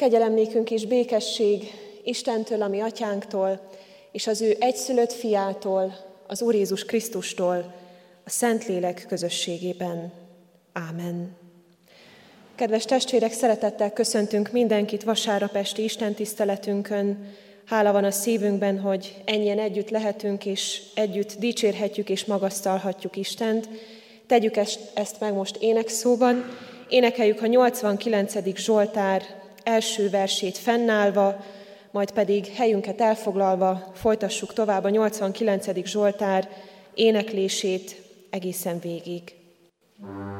Kegyelem nékünk és békesség Istentől, ami atyánktól, és az ő egyszülött fiától, az Úr Jézus Krisztustól, a Szentlélek közösségében. Ámen. Kedves testvérek, szeretettel köszöntünk mindenkit vasárnap esti Isten tiszteletünkön. Hála van a szívünkben, hogy ennyien együtt lehetünk, és együtt dicsérhetjük és magasztalhatjuk Istent. Tegyük ezt, ezt meg most énekszóban. Énekeljük a 89. Zsoltár első versét fennállva, majd pedig helyünket elfoglalva folytassuk tovább a 89. Zsoltár éneklését egészen végig. Oh.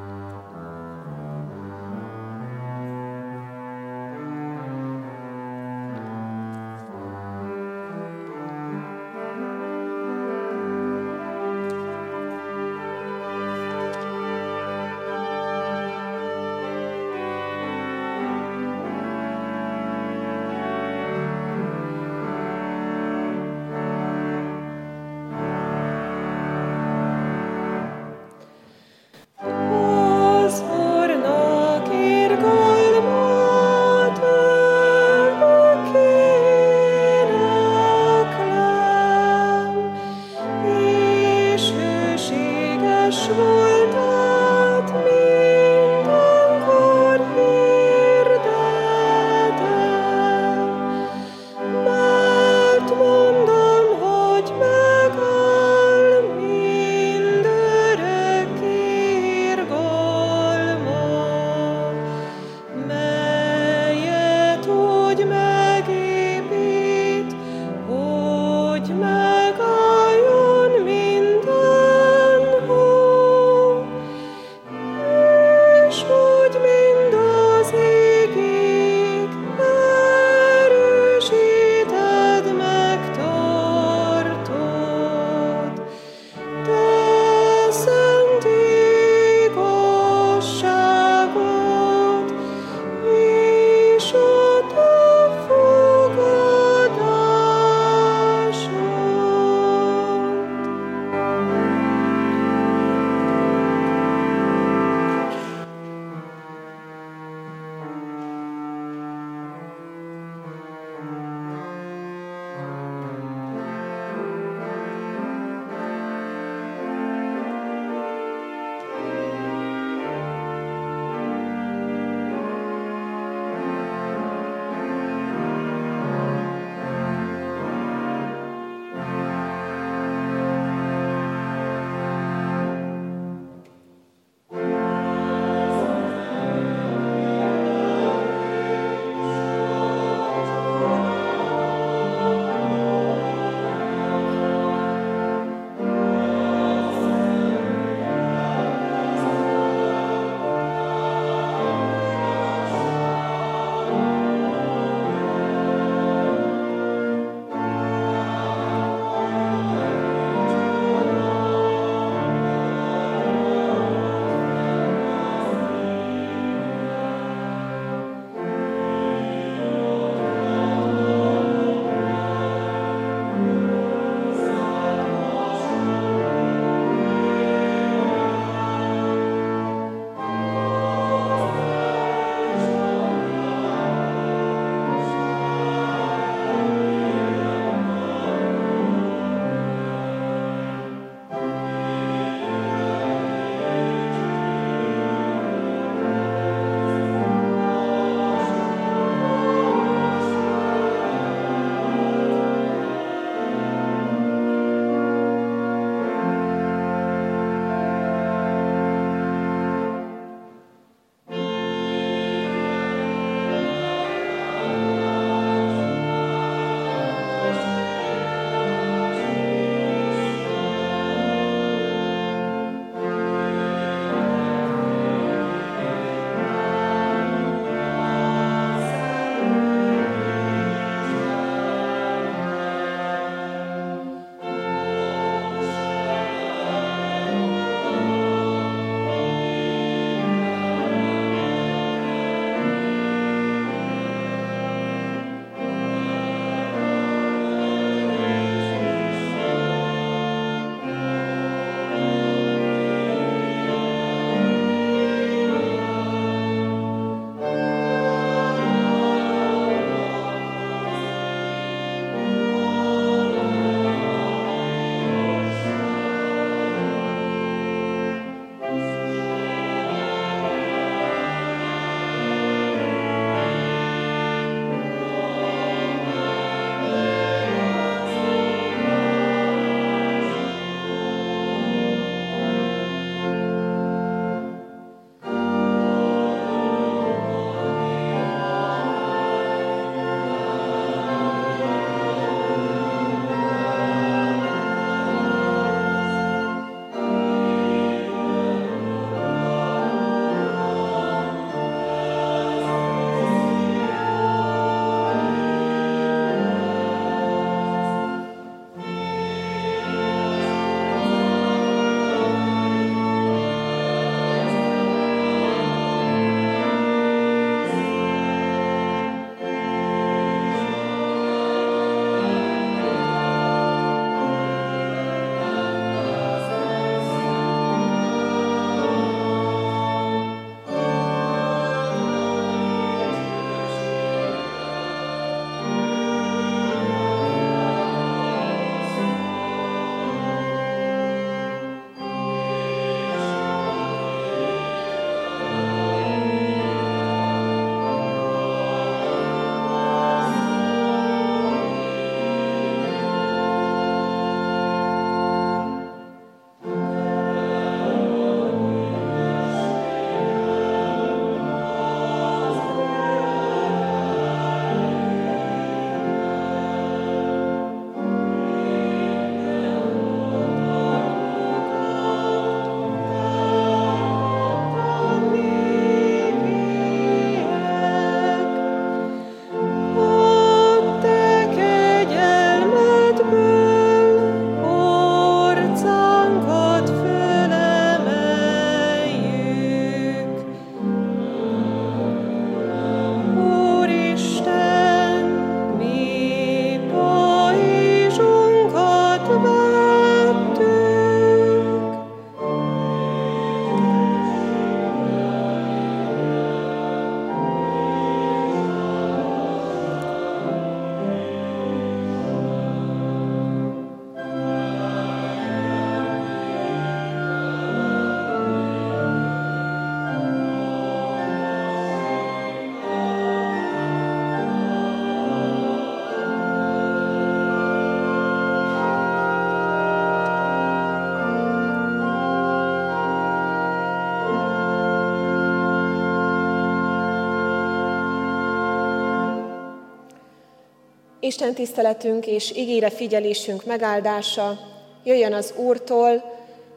Isten tiszteletünk és ígére figyelésünk megáldása jöjjön az Úrtól,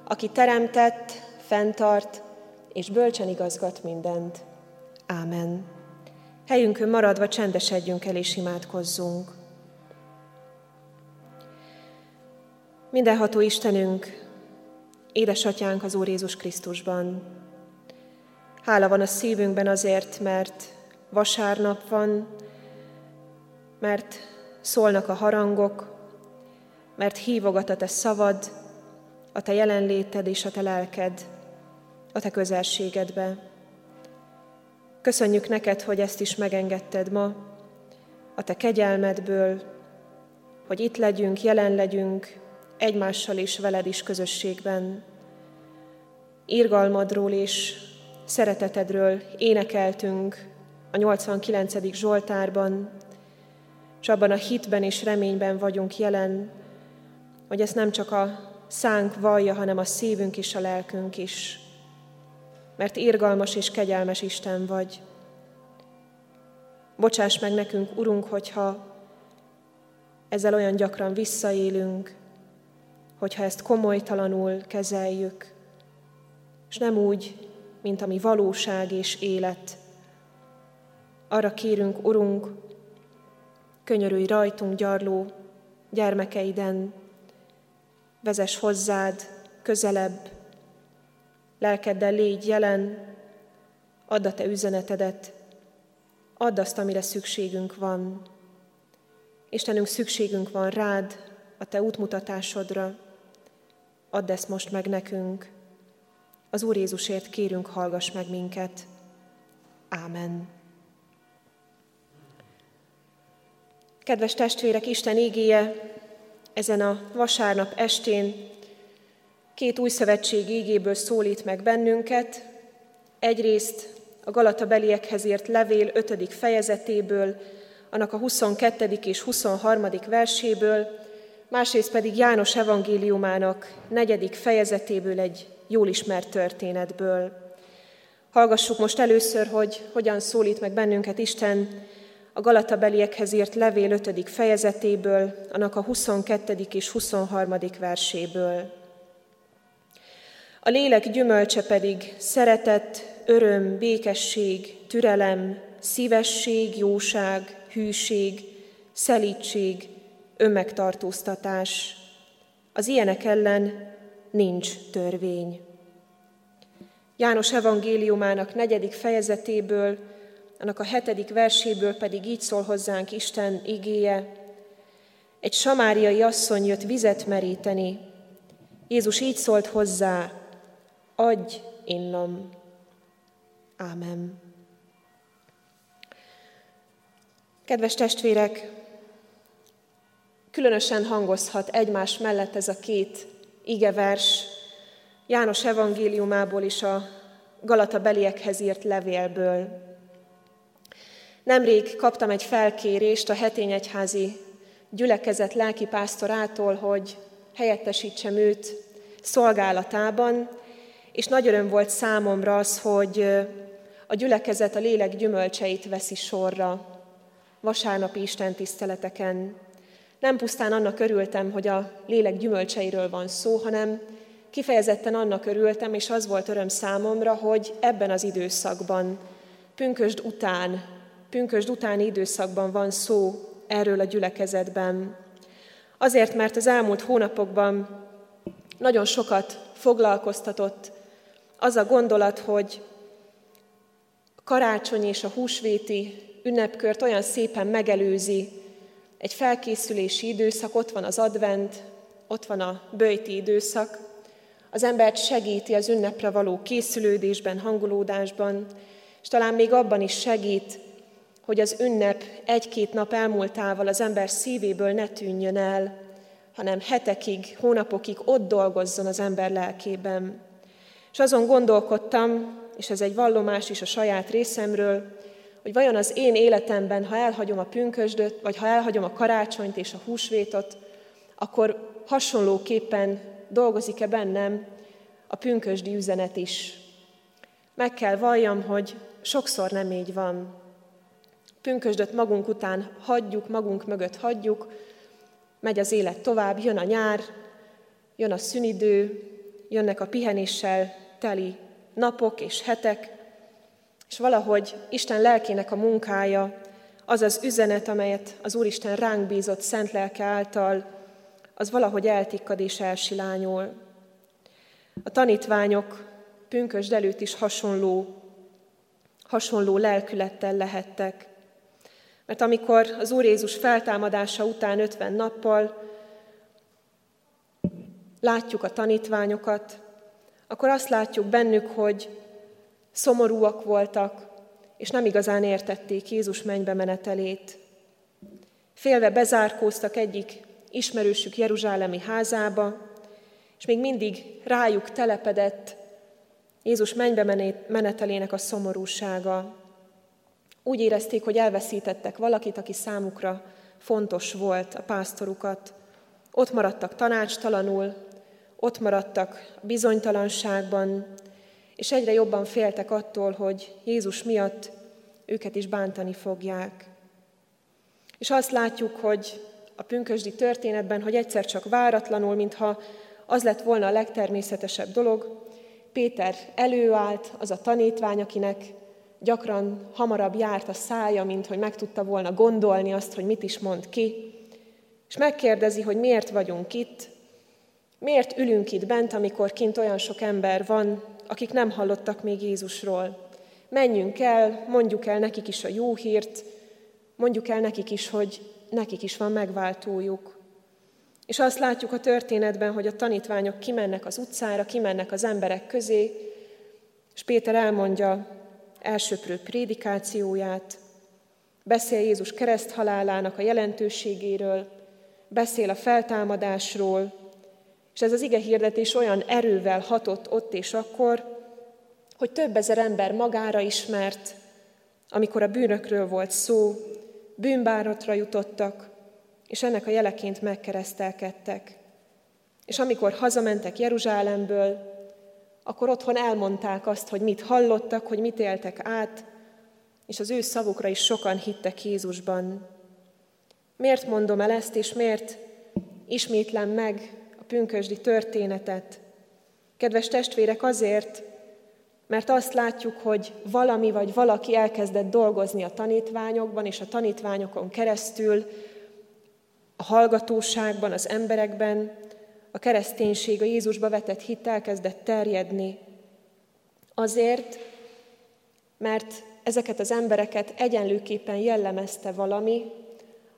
aki teremtett, fenntart és bölcsen igazgat mindent. Ámen. Helyünkön maradva csendesedjünk el és imádkozzunk. Mindenható Istenünk, édesatyánk az Úr Jézus Krisztusban. Hála van a szívünkben azért, mert vasárnap van, mert szólnak a harangok, mert hívogat a te szavad, a te jelenléted és a te lelked, a te közelségedbe. Köszönjük neked, hogy ezt is megengedted ma, a te kegyelmedből, hogy itt legyünk, jelen legyünk, egymással és veled is közösségben. Írgalmadról és szeretetedről énekeltünk a 89. Zsoltárban, és abban a hitben és reményben vagyunk jelen, hogy ezt nem csak a szánk vallja, hanem a szívünk és a lelkünk is. Mert irgalmas és kegyelmes Isten vagy. Bocsáss meg nekünk, Urunk, hogyha ezzel olyan gyakran visszaélünk, hogyha ezt komolytalanul kezeljük, és nem úgy, mint ami valóság és élet. Arra kérünk, Urunk, könyörülj rajtunk gyarló gyermekeiden, vezess hozzád közelebb, lelkeddel légy jelen, add a te üzenetedet, add azt, amire szükségünk van. Istenünk, szükségünk van rád, a te útmutatásodra, add ezt most meg nekünk. Az Úr Jézusért kérünk, hallgass meg minket. Ámen. Kedves testvérek, Isten ígéje ezen a vasárnap estén két új szövetség ígéből szólít meg bennünket. Egyrészt a Galata beliekhez írt levél 5. fejezetéből, annak a 22. és 23. verséből, másrészt pedig János evangéliumának negyedik fejezetéből egy jól ismert történetből. Hallgassuk most először, hogy hogyan szólít meg bennünket Isten a Galata beliekhez írt levél 5. fejezetéből, annak a 22. és 23. verséből. A lélek gyümölcse pedig szeretet, öröm, békesség, türelem, szívesség, jóság, hűség, szelítség, önmegtartóztatás. Az ilyenek ellen nincs törvény. János evangéliumának negyedik fejezetéből, annak a hetedik verséből pedig így szól hozzánk Isten igéje. Egy samáriai asszony jött vizet meríteni. Jézus így szólt hozzá, adj innom. Ámen. Kedves testvérek, különösen hangozhat egymás mellett ez a két igevers János evangéliumából is a Galata beliekhez írt levélből. Nemrég kaptam egy felkérést a hetényegyházi gyülekezet lelkipásztorától, hogy helyettesítsem őt szolgálatában, és nagy öröm volt számomra az, hogy a gyülekezet a lélek gyümölcseit veszi sorra vasárnapi istentiszteleteken. Nem pusztán annak örültem, hogy a lélek gyümölcseiről van szó, hanem kifejezetten annak örültem, és az volt öröm számomra, hogy ebben az időszakban, pünkösd után, pünkösd utáni időszakban van szó erről a gyülekezetben. Azért, mert az elmúlt hónapokban nagyon sokat foglalkoztatott az a gondolat, hogy karácsony és a húsvéti ünnepkört olyan szépen megelőzi egy felkészülési időszak, ott van az advent, ott van a bőjti időszak, az embert segíti az ünnepre való készülődésben, hangulódásban, és talán még abban is segít, hogy az ünnep egy-két nap elmúltával az ember szívéből ne tűnjön el, hanem hetekig, hónapokig ott dolgozzon az ember lelkében. És azon gondolkodtam, és ez egy vallomás is a saját részemről, hogy vajon az én életemben, ha elhagyom a pünkösdöt, vagy ha elhagyom a karácsonyt és a húsvétot, akkor hasonlóképpen dolgozik-e bennem a pünkösdi üzenet is. Meg kell valljam, hogy sokszor nem így van. Pünkösdöt magunk után hagyjuk, magunk mögött hagyjuk, megy az élet tovább, jön a nyár, jön a szünidő, jönnek a pihenéssel teli napok és hetek, és valahogy Isten lelkének a munkája, az az üzenet, amelyet az Úristen ránk bízott szent lelke által, az valahogy eltikkad és elsilányul. A tanítványok pünkösd előtt is hasonló, hasonló lelkülettel lehettek. Mert amikor az Úr Jézus feltámadása után 50 nappal látjuk a tanítványokat, akkor azt látjuk bennük, hogy szomorúak voltak, és nem igazán értették Jézus mennybe menetelét. Félve bezárkóztak egyik ismerősük Jeruzsálemi házába, és még mindig rájuk telepedett Jézus mennybe menetelének a szomorúsága. Úgy érezték, hogy elveszítettek valakit, aki számukra fontos volt, a pásztorukat. Ott maradtak tanácstalanul, ott maradtak bizonytalanságban, és egyre jobban féltek attól, hogy Jézus miatt őket is bántani fogják. És azt látjuk, hogy a pünkösdi történetben, hogy egyszer csak váratlanul, mintha az lett volna a legtermészetesebb dolog, Péter előállt, az a tanítvány, akinek gyakran hamarabb járt a szája, mint hogy meg tudta volna gondolni azt, hogy mit is mond ki, és megkérdezi, hogy miért vagyunk itt, miért ülünk itt bent, amikor kint olyan sok ember van, akik nem hallottak még Jézusról. Menjünk el, mondjuk el nekik is a jó hírt, mondjuk el nekik is, hogy nekik is van megváltójuk. És azt látjuk a történetben, hogy a tanítványok kimennek az utcára, kimennek az emberek közé, és Péter elmondja elsőprő prédikációját, beszél Jézus kereszthalálának a jelentőségéről, beszél a feltámadásról, és ez az ige hirdetés olyan erővel hatott ott és akkor, hogy több ezer ember magára ismert, amikor a bűnökről volt szó, bűnbáratra jutottak, és ennek a jeleként megkeresztelkedtek. És amikor hazamentek Jeruzsálemből, akkor otthon elmondták azt, hogy mit hallottak, hogy mit éltek át, és az ő szavukra is sokan hittek Jézusban. Miért mondom el ezt, és miért ismétlem meg a pünkösdi történetet? Kedves testvérek, azért, mert azt látjuk, hogy valami vagy valaki elkezdett dolgozni a tanítványokban, és a tanítványokon keresztül a hallgatóságban, az emberekben, a kereszténység, a Jézusba vetett hit elkezdett terjedni. Azért, mert ezeket az embereket egyenlőképpen jellemezte valami,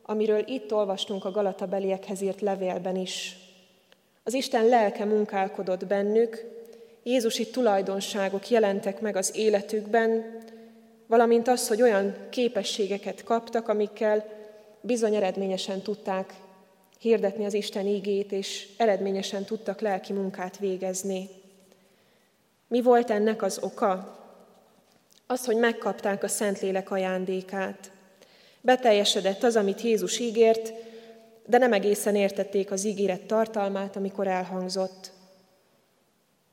amiről itt olvastunk a Galatabeliekhez írt levélben is. Az Isten lelke munkálkodott bennük, Jézusi tulajdonságok jelentek meg az életükben, valamint az, hogy olyan képességeket kaptak, amikkel bizony eredményesen tudták hirdetni az Isten ígét, és eredményesen tudtak lelki munkát végezni. Mi volt ennek az oka? Az, hogy megkapták a Szentlélek ajándékát. Beteljesedett az, amit Jézus ígért, de nem egészen értették az ígéret tartalmát, amikor elhangzott.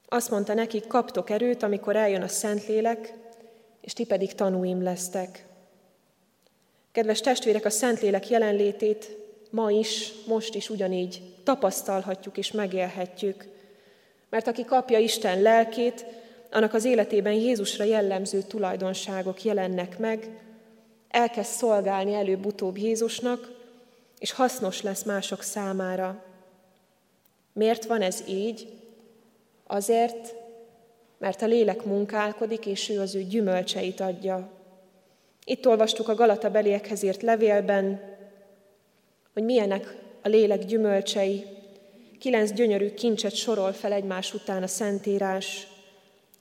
Azt mondta nekik, kaptok erőt, amikor eljön a Szentlélek, és ti pedig tanúim lesztek. Kedves testvérek, a Szentlélek jelenlétét ma is, most is ugyanígy tapasztalhatjuk és megélhetjük. Mert aki kapja Isten lelkét, annak az életében Jézusra jellemző tulajdonságok jelennek meg, elkezd szolgálni előbb-utóbb Jézusnak, és hasznos lesz mások számára. Miért van ez így? Azért, mert a lélek munkálkodik, és ő az ő gyümölcseit adja. Itt olvastuk a Galata beliekhez írt levélben, hogy milyenek a lélek gyümölcsei. Kilenc gyönyörű kincset sorol fel egymás után a Szentírás.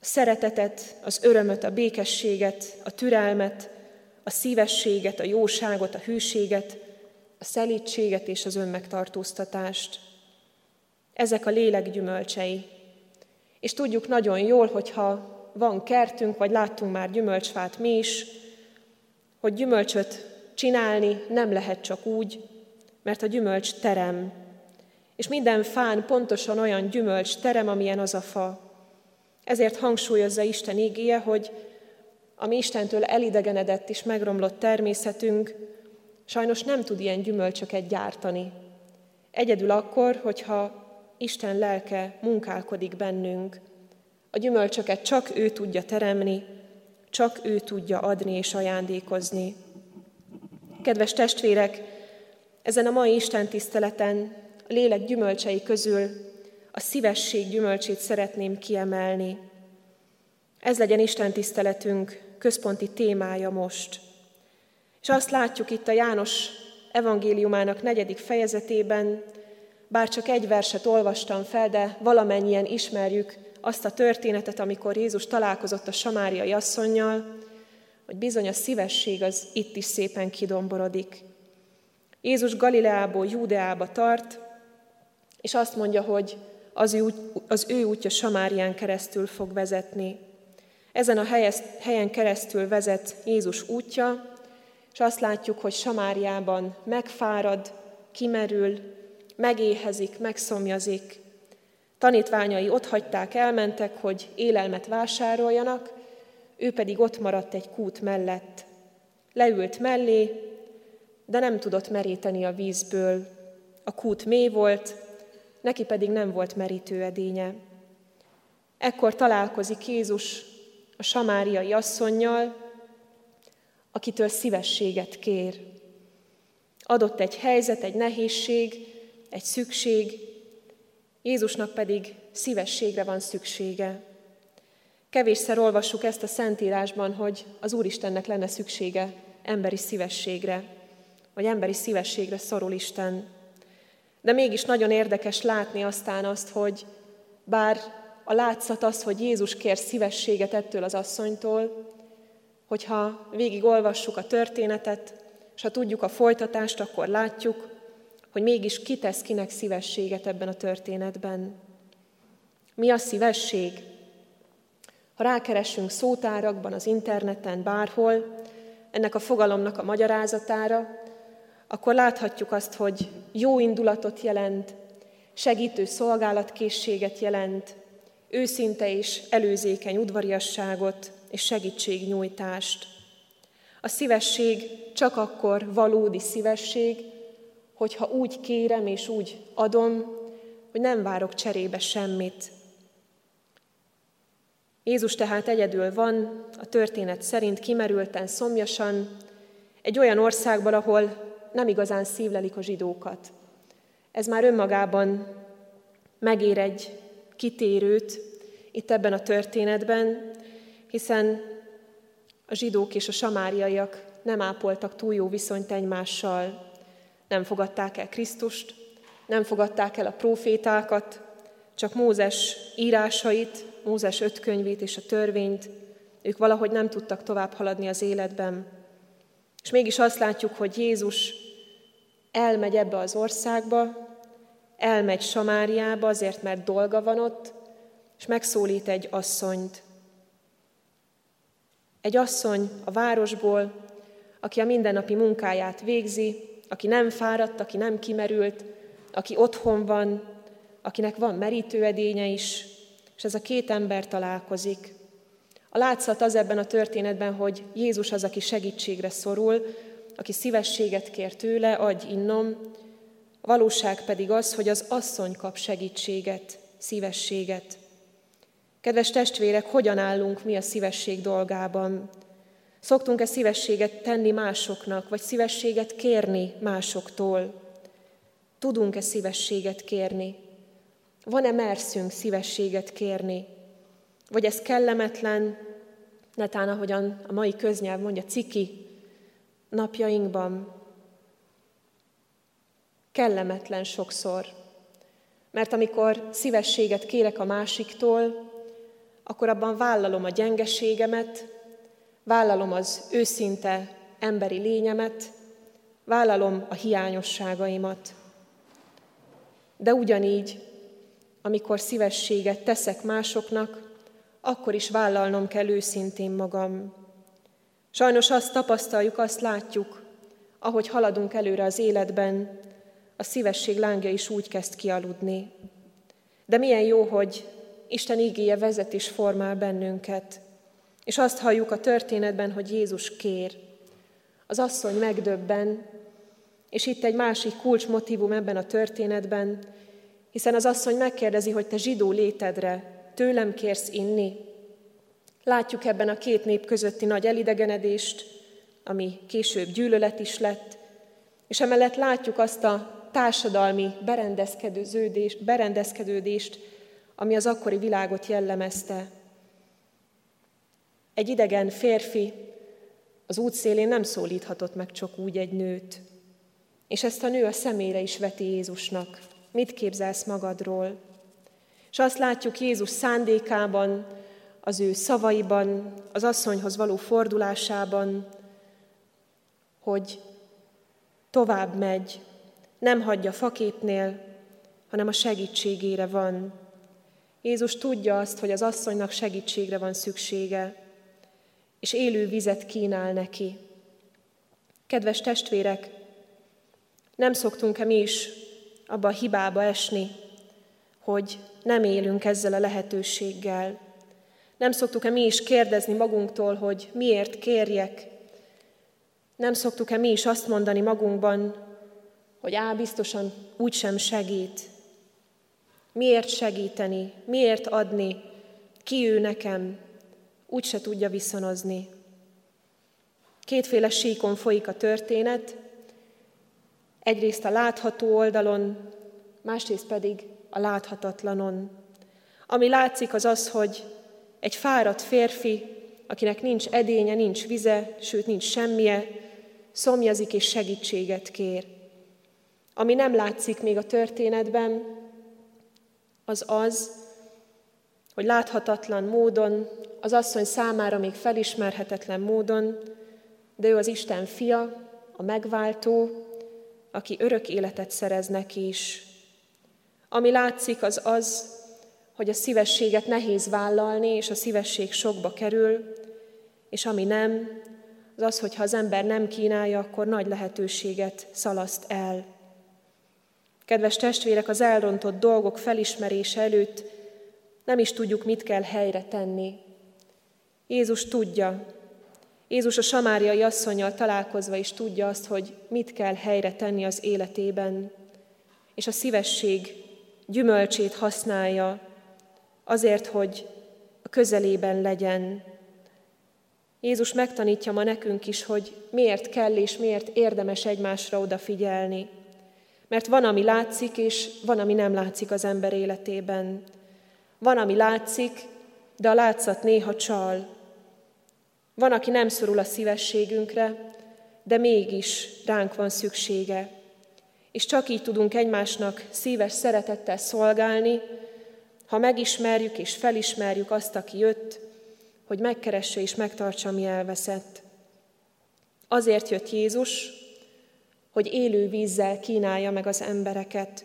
A szeretetet, az örömöt, a békességet, a türelmet, a szívességet, a jóságot, a hűséget, a szelítséget és az önmegtartóztatást. Ezek a lélek gyümölcsei. És tudjuk nagyon jól, hogyha van kertünk, vagy láttunk már gyümölcsfát mi is, hogy gyümölcsöt csinálni nem lehet csak úgy, mert a gyümölcs terem. És minden fán pontosan olyan gyümölcs terem, amilyen az a fa. Ezért hangsúlyozza Isten ígéje, hogy ami Istentől elidegenedett és megromlott természetünk, sajnos nem tud ilyen gyümölcsöket gyártani. Egyedül akkor, hogyha Isten lelke munkálkodik bennünk. A gyümölcsöket csak ő tudja teremni, csak ő tudja adni és ajándékozni. Kedves testvérek, ezen a mai Isten tiszteleten a lélek gyümölcsei közül a szívesség gyümölcsét szeretném kiemelni. Ez legyen Isten tiszteletünk központi témája most. És azt látjuk itt a János evangéliumának negyedik fejezetében, bár csak egy verset olvastam fel, de valamennyien ismerjük azt a történetet, amikor Jézus találkozott a samáriai asszonynal, hogy bizony a szívesség az itt is szépen kidomborodik. Jézus Galileából Júdeába tart, és azt mondja, hogy az ő, az ő útja Samárián keresztül fog vezetni. Ezen a helyen keresztül vezet Jézus útja, és azt látjuk, hogy Samáriában megfárad, kimerül, megéhezik, megszomjazik. Tanítványai ott hagyták, elmentek, hogy élelmet vásároljanak, ő pedig ott maradt egy kút mellett. Leült mellé, de nem tudott meríteni a vízből. A kút mély volt, neki pedig nem volt merítő edénye. Ekkor találkozik Jézus a samáriai asszonynal, akitől szívességet kér. Adott egy helyzet, egy nehézség, egy szükség, Jézusnak pedig szívességre van szüksége. Kevésszer olvassuk ezt a Szentírásban, hogy az Úristennek lenne szüksége emberi szívességre, vagy emberi szívességre szorul Isten. De mégis nagyon érdekes látni aztán azt, hogy bár a látszat az, hogy Jézus kér szívességet ettől az asszonytól, hogyha végig olvassuk a történetet, és ha tudjuk a folytatást, akkor látjuk, hogy mégis kitesz kinek szívességet ebben a történetben. Mi a szívesség? Ha rákeresünk szótárakban, az interneten, bárhol, ennek a fogalomnak a magyarázatára, akkor láthatjuk azt, hogy jó indulatot jelent, segítő szolgálatkészséget jelent, őszinte és előzékeny udvariasságot és segítségnyújtást. A szívesség csak akkor valódi szívesség, hogyha úgy kérem és úgy adom, hogy nem várok cserébe semmit. Jézus tehát egyedül van, a történet szerint kimerülten, szomjasan, egy olyan országban, ahol nem igazán szívlelik a zsidókat. Ez már önmagában megér egy kitérőt itt ebben a történetben, hiszen a zsidók és a samáriaiak nem ápoltak túl jó viszonyt egymással, nem fogadták el Krisztust, nem fogadták el a profétákat, csak Mózes írásait, Mózes öt könyvét és a törvényt, ők valahogy nem tudtak tovább haladni az életben. És mégis azt látjuk, hogy Jézus elmegy ebbe az országba, elmegy Samáriába azért, mert dolga van ott, és megszólít egy asszonyt. Egy asszony a városból, aki a mindennapi munkáját végzi, aki nem fáradt, aki nem kimerült, aki otthon van, akinek van merítőedénye is, és ez a két ember találkozik. A látszat az ebben a történetben, hogy Jézus az, aki segítségre szorul, aki szívességet kér tőle, adj innom, a valóság pedig az, hogy az asszony kap segítséget, szívességet. Kedves testvérek, hogyan állunk mi a szívesség dolgában? Szoktunk-e szívességet tenni másoknak, vagy szívességet kérni másoktól? Tudunk-e szívességet kérni? Van-e merszünk szívességet kérni? Vagy ez kellemetlen, netán ahogyan a mai köznyelv mondja, ciki napjainkban? Kellemetlen sokszor. Mert amikor szívességet kérek a másiktól, akkor abban vállalom a gyengeségemet, vállalom az őszinte emberi lényemet, vállalom a hiányosságaimat. De ugyanígy, amikor szívességet teszek másoknak, akkor is vállalnom kell őszintén magam. Sajnos azt tapasztaljuk, azt látjuk, ahogy haladunk előre az életben, a szívesség lángja is úgy kezd kialudni. De milyen jó, hogy Isten ígéje vezet és formál bennünket. És azt halljuk a történetben, hogy Jézus kér. Az asszony megdöbben, és itt egy másik kulcsmotívum ebben a történetben, hiszen az asszony megkérdezi, hogy te zsidó létedre tőlem kérsz inni. Látjuk ebben a két nép közötti nagy elidegenedést, ami később gyűlölet is lett, és emellett látjuk azt a társadalmi berendezkedődést, berendezkedődést ami az akkori világot jellemezte. Egy idegen férfi az útszélén nem szólíthatott meg csak úgy egy nőt. És ezt a nő a szemére is veti Jézusnak. Mit képzelsz magadról? És azt látjuk Jézus szándékában, az ő szavaiban, az asszonyhoz való fordulásában, hogy tovább megy, nem hagyja faképnél, hanem a segítségére van. Jézus tudja azt, hogy az asszonynak segítségre van szüksége, és élő vizet kínál neki. Kedves testvérek, nem szoktunk-e mi is abba a hibába esni, hogy nem élünk ezzel a lehetőséggel. Nem szoktuk-e mi is kérdezni magunktól, hogy miért kérjek? Nem szoktuk-e mi is azt mondani magunkban, hogy á, biztosan úgysem segít, Miért segíteni, miért adni, ki ő nekem, úgy se tudja viszonozni. Kétféle síkon folyik a történet, egyrészt a látható oldalon, másrészt pedig a láthatatlanon. Ami látszik az az, hogy egy fáradt férfi, akinek nincs edénye, nincs vize, sőt nincs semmije, szomjazik és segítséget kér. Ami nem látszik még a történetben, az az, hogy láthatatlan módon, az asszony számára még felismerhetetlen módon, de ő az Isten fia, a megváltó, aki örök életet szerez neki is. Ami látszik, az az, hogy a szívességet nehéz vállalni, és a szívesség sokba kerül, és ami nem, az az, hogy ha az ember nem kínálja, akkor nagy lehetőséget szalaszt el. Kedves testvérek, az elrontott dolgok felismerése előtt nem is tudjuk, mit kell helyre tenni. Jézus tudja, Jézus a samáriai asszonyjal találkozva is tudja azt, hogy mit kell helyre tenni az életében, és a szívesség gyümölcsét használja azért, hogy a közelében legyen. Jézus megtanítja ma nekünk is, hogy miért kell és miért érdemes egymásra odafigyelni. Mert van, ami látszik, és van, ami nem látszik az ember életében. Van, ami látszik, de a látszat néha csal. Van, aki nem szorul a szívességünkre, de mégis ránk van szüksége. És csak így tudunk egymásnak szíves szeretettel szolgálni, ha megismerjük és felismerjük azt, aki jött, hogy megkeresse és megtartsa, mi elveszett. Azért jött Jézus, hogy élő vízzel kínálja meg az embereket.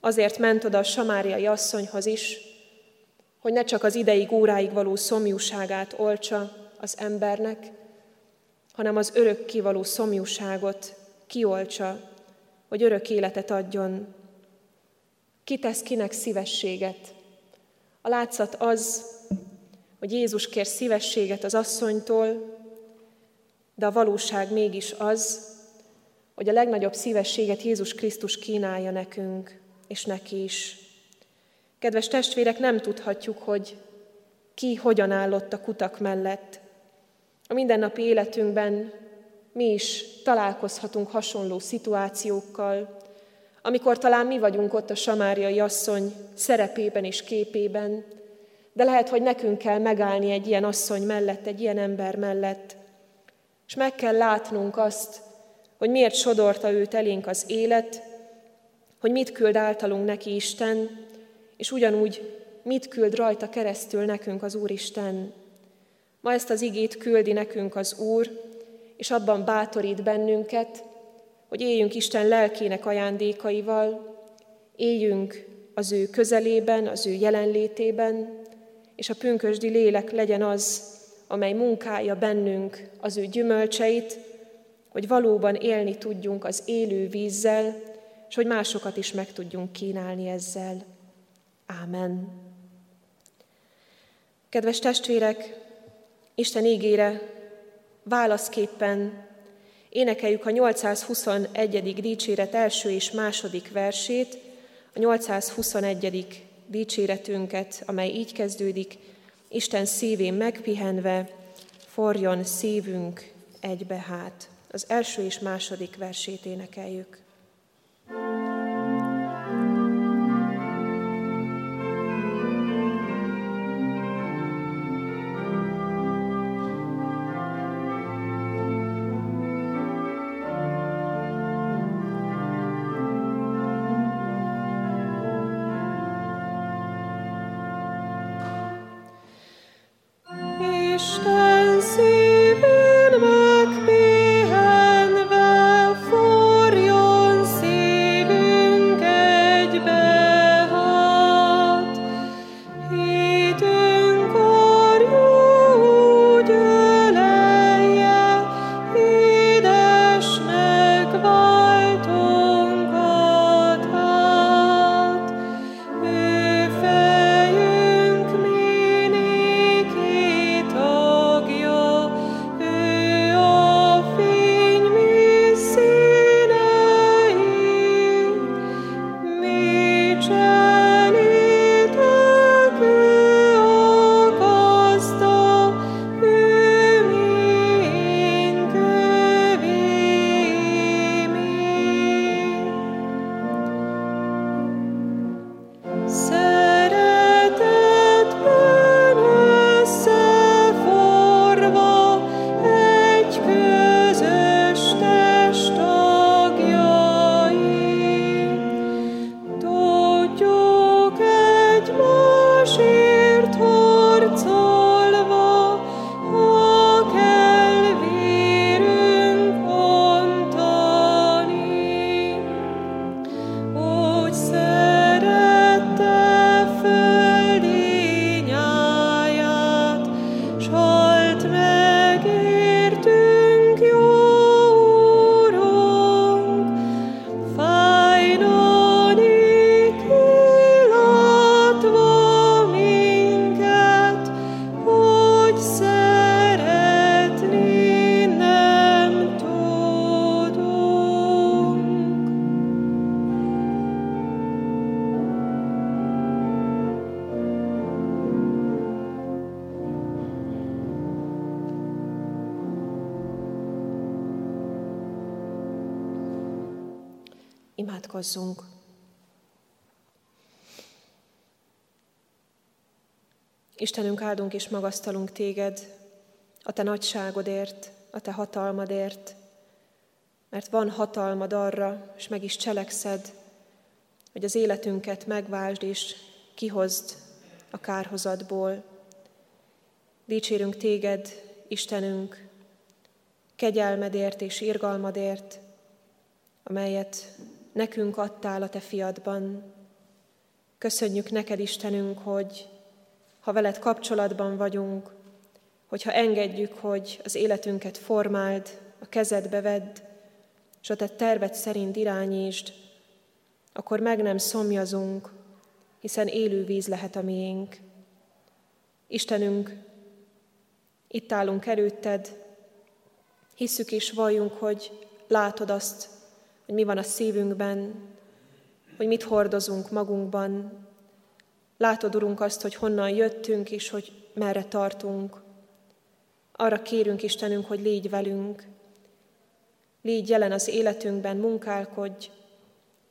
Azért ment oda a samáriai asszonyhoz is, hogy ne csak az ideig, óráig való szomjúságát olcsa az embernek, hanem az örök kivaló szomjúságot kiolcsa, hogy örök életet adjon. Ki tesz kinek szívességet? A látszat az, hogy Jézus kér szívességet az asszonytól, de a valóság mégis az, hogy a legnagyobb szívességet Jézus Krisztus kínálja nekünk, és neki is. Kedves testvérek, nem tudhatjuk, hogy ki hogyan állott a kutak mellett. A mindennapi életünkben mi is találkozhatunk hasonló szituációkkal, amikor talán mi vagyunk ott a samáriai asszony szerepében és képében, de lehet, hogy nekünk kell megállni egy ilyen asszony mellett, egy ilyen ember mellett, és meg kell látnunk azt, hogy miért sodorta őt elénk az élet, hogy mit küld általunk neki Isten, és ugyanúgy mit küld rajta keresztül nekünk az Úristen. Ma ezt az igét küldi nekünk az Úr, és abban bátorít bennünket, hogy éljünk Isten lelkének ajándékaival, éljünk az ő közelében, az ő jelenlétében, és a pünkösdi lélek legyen az, amely munkálja bennünk az ő gyümölcseit, hogy valóban élni tudjunk az élő vízzel, és hogy másokat is meg tudjunk kínálni ezzel. Ámen. Kedves testvérek, Isten ígére válaszképpen énekeljük a 821. dicséret első és második versét, a 821. dicséretünket, amely így kezdődik, Isten szívén megpihenve, forjon szívünk egybe hát. Az első és második versét énekeljük. Imádkozzunk! Istenünk, áldunk és magasztalunk téged a te nagyságodért, a te hatalmadért, mert van hatalmad arra, és meg is cselekszed, hogy az életünket megváltsd és kihozd a kárhozatból. Dicsérünk téged, Istenünk, kegyelmedért és irgalmadért, amelyet nekünk adtál a Te fiadban. Köszönjük neked, Istenünk, hogy ha veled kapcsolatban vagyunk, hogyha engedjük, hogy az életünket formáld, a kezedbe vedd, és a Te terved szerint irányítsd, akkor meg nem szomjazunk, hiszen élő víz lehet a miénk. Istenünk, itt állunk előtted, hisszük és valljunk, hogy látod azt, hogy mi van a szívünkben, hogy mit hordozunk magunkban. Látod, Urunk, azt, hogy honnan jöttünk, és hogy merre tartunk. Arra kérünk, Istenünk, hogy légy velünk, légy jelen az életünkben, munkálkodj,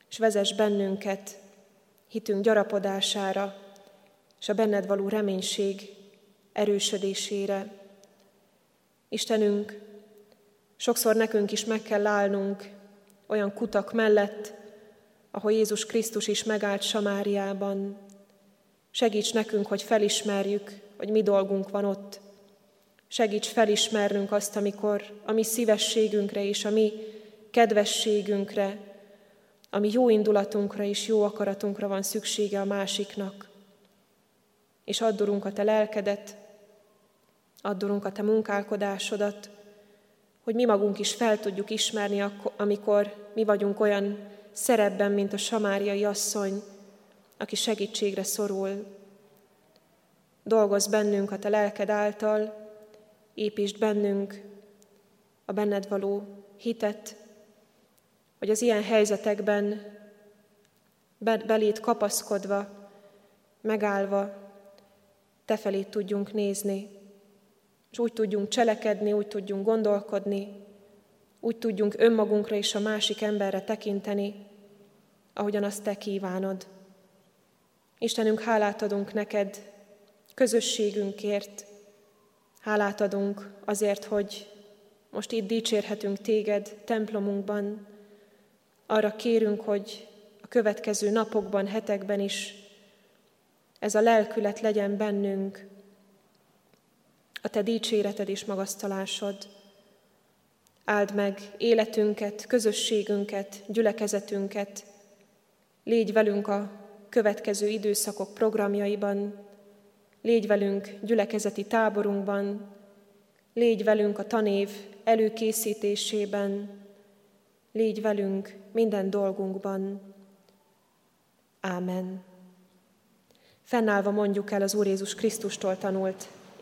és vezess bennünket hitünk gyarapodására, és a benned való reménység erősödésére. Istenünk, sokszor nekünk is meg kell állnunk olyan kutak mellett, ahol Jézus Krisztus is megállt Samáriában. Segíts nekünk, hogy felismerjük, hogy mi dolgunk van ott. Segíts felismernünk azt, amikor a mi szívességünkre és a mi kedvességünkre, a mi jó indulatunkra és jó akaratunkra van szüksége a másiknak. És addurunk a te lelkedet, addurunk a te munkálkodásodat, hogy mi magunk is fel tudjuk ismerni, amikor mi vagyunk olyan szerepben, mint a samáriai asszony, aki segítségre szorul. Dolgoz bennünk a te lelked által, építsd bennünk a benned való hitet, hogy az ilyen helyzetekben belét kapaszkodva, megállva, te felé tudjunk nézni, és úgy tudjunk cselekedni, úgy tudjunk gondolkodni, úgy tudjunk önmagunkra és a másik emberre tekinteni, ahogyan azt te kívánod. Istenünk, hálát adunk neked közösségünkért, hálát adunk azért, hogy most itt dicsérhetünk téged templomunkban. Arra kérünk, hogy a következő napokban, hetekben is ez a lelkület legyen bennünk, a te dicséreted és magasztalásod. Áld meg életünket, közösségünket, gyülekezetünket, légy velünk a következő időszakok programjaiban, légy velünk gyülekezeti táborunkban, légy velünk a tanév előkészítésében, légy velünk minden dolgunkban. Ámen. Fennállva mondjuk el az Úr Jézus Krisztustól tanult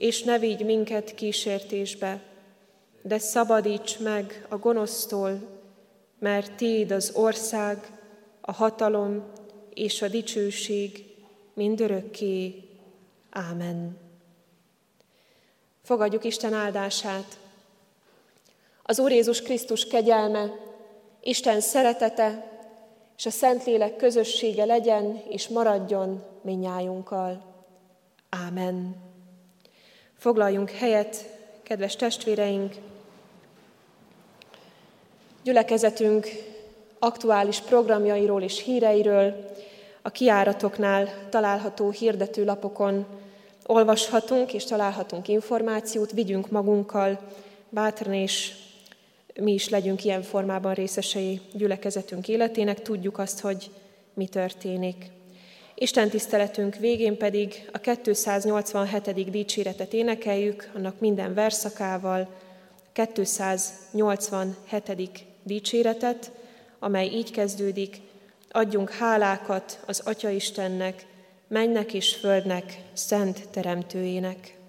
és ne vigy minket kísértésbe, de szabadíts meg a gonosztól, mert Téd az ország, a hatalom és a dicsőség mindörökké. Ámen. Fogadjuk Isten áldását. Az Úr Jézus Krisztus kegyelme, Isten szeretete és a Szentlélek közössége legyen és maradjon minnyájunkkal. Ámen. Foglaljunk helyet, kedves testvéreink! Gyülekezetünk aktuális programjairól és híreiről a kiáratoknál található hirdetőlapokon olvashatunk és találhatunk információt, vigyünk magunkkal bátran, és mi is legyünk ilyen formában részesei gyülekezetünk életének, tudjuk azt, hogy mi történik. Isten tiszteletünk végén pedig a 287. dicséretet énekeljük, annak minden verszakával, 287. dicséretet, amely így kezdődik, adjunk hálákat az Atya Istennek, mennek és földnek, szent teremtőjének.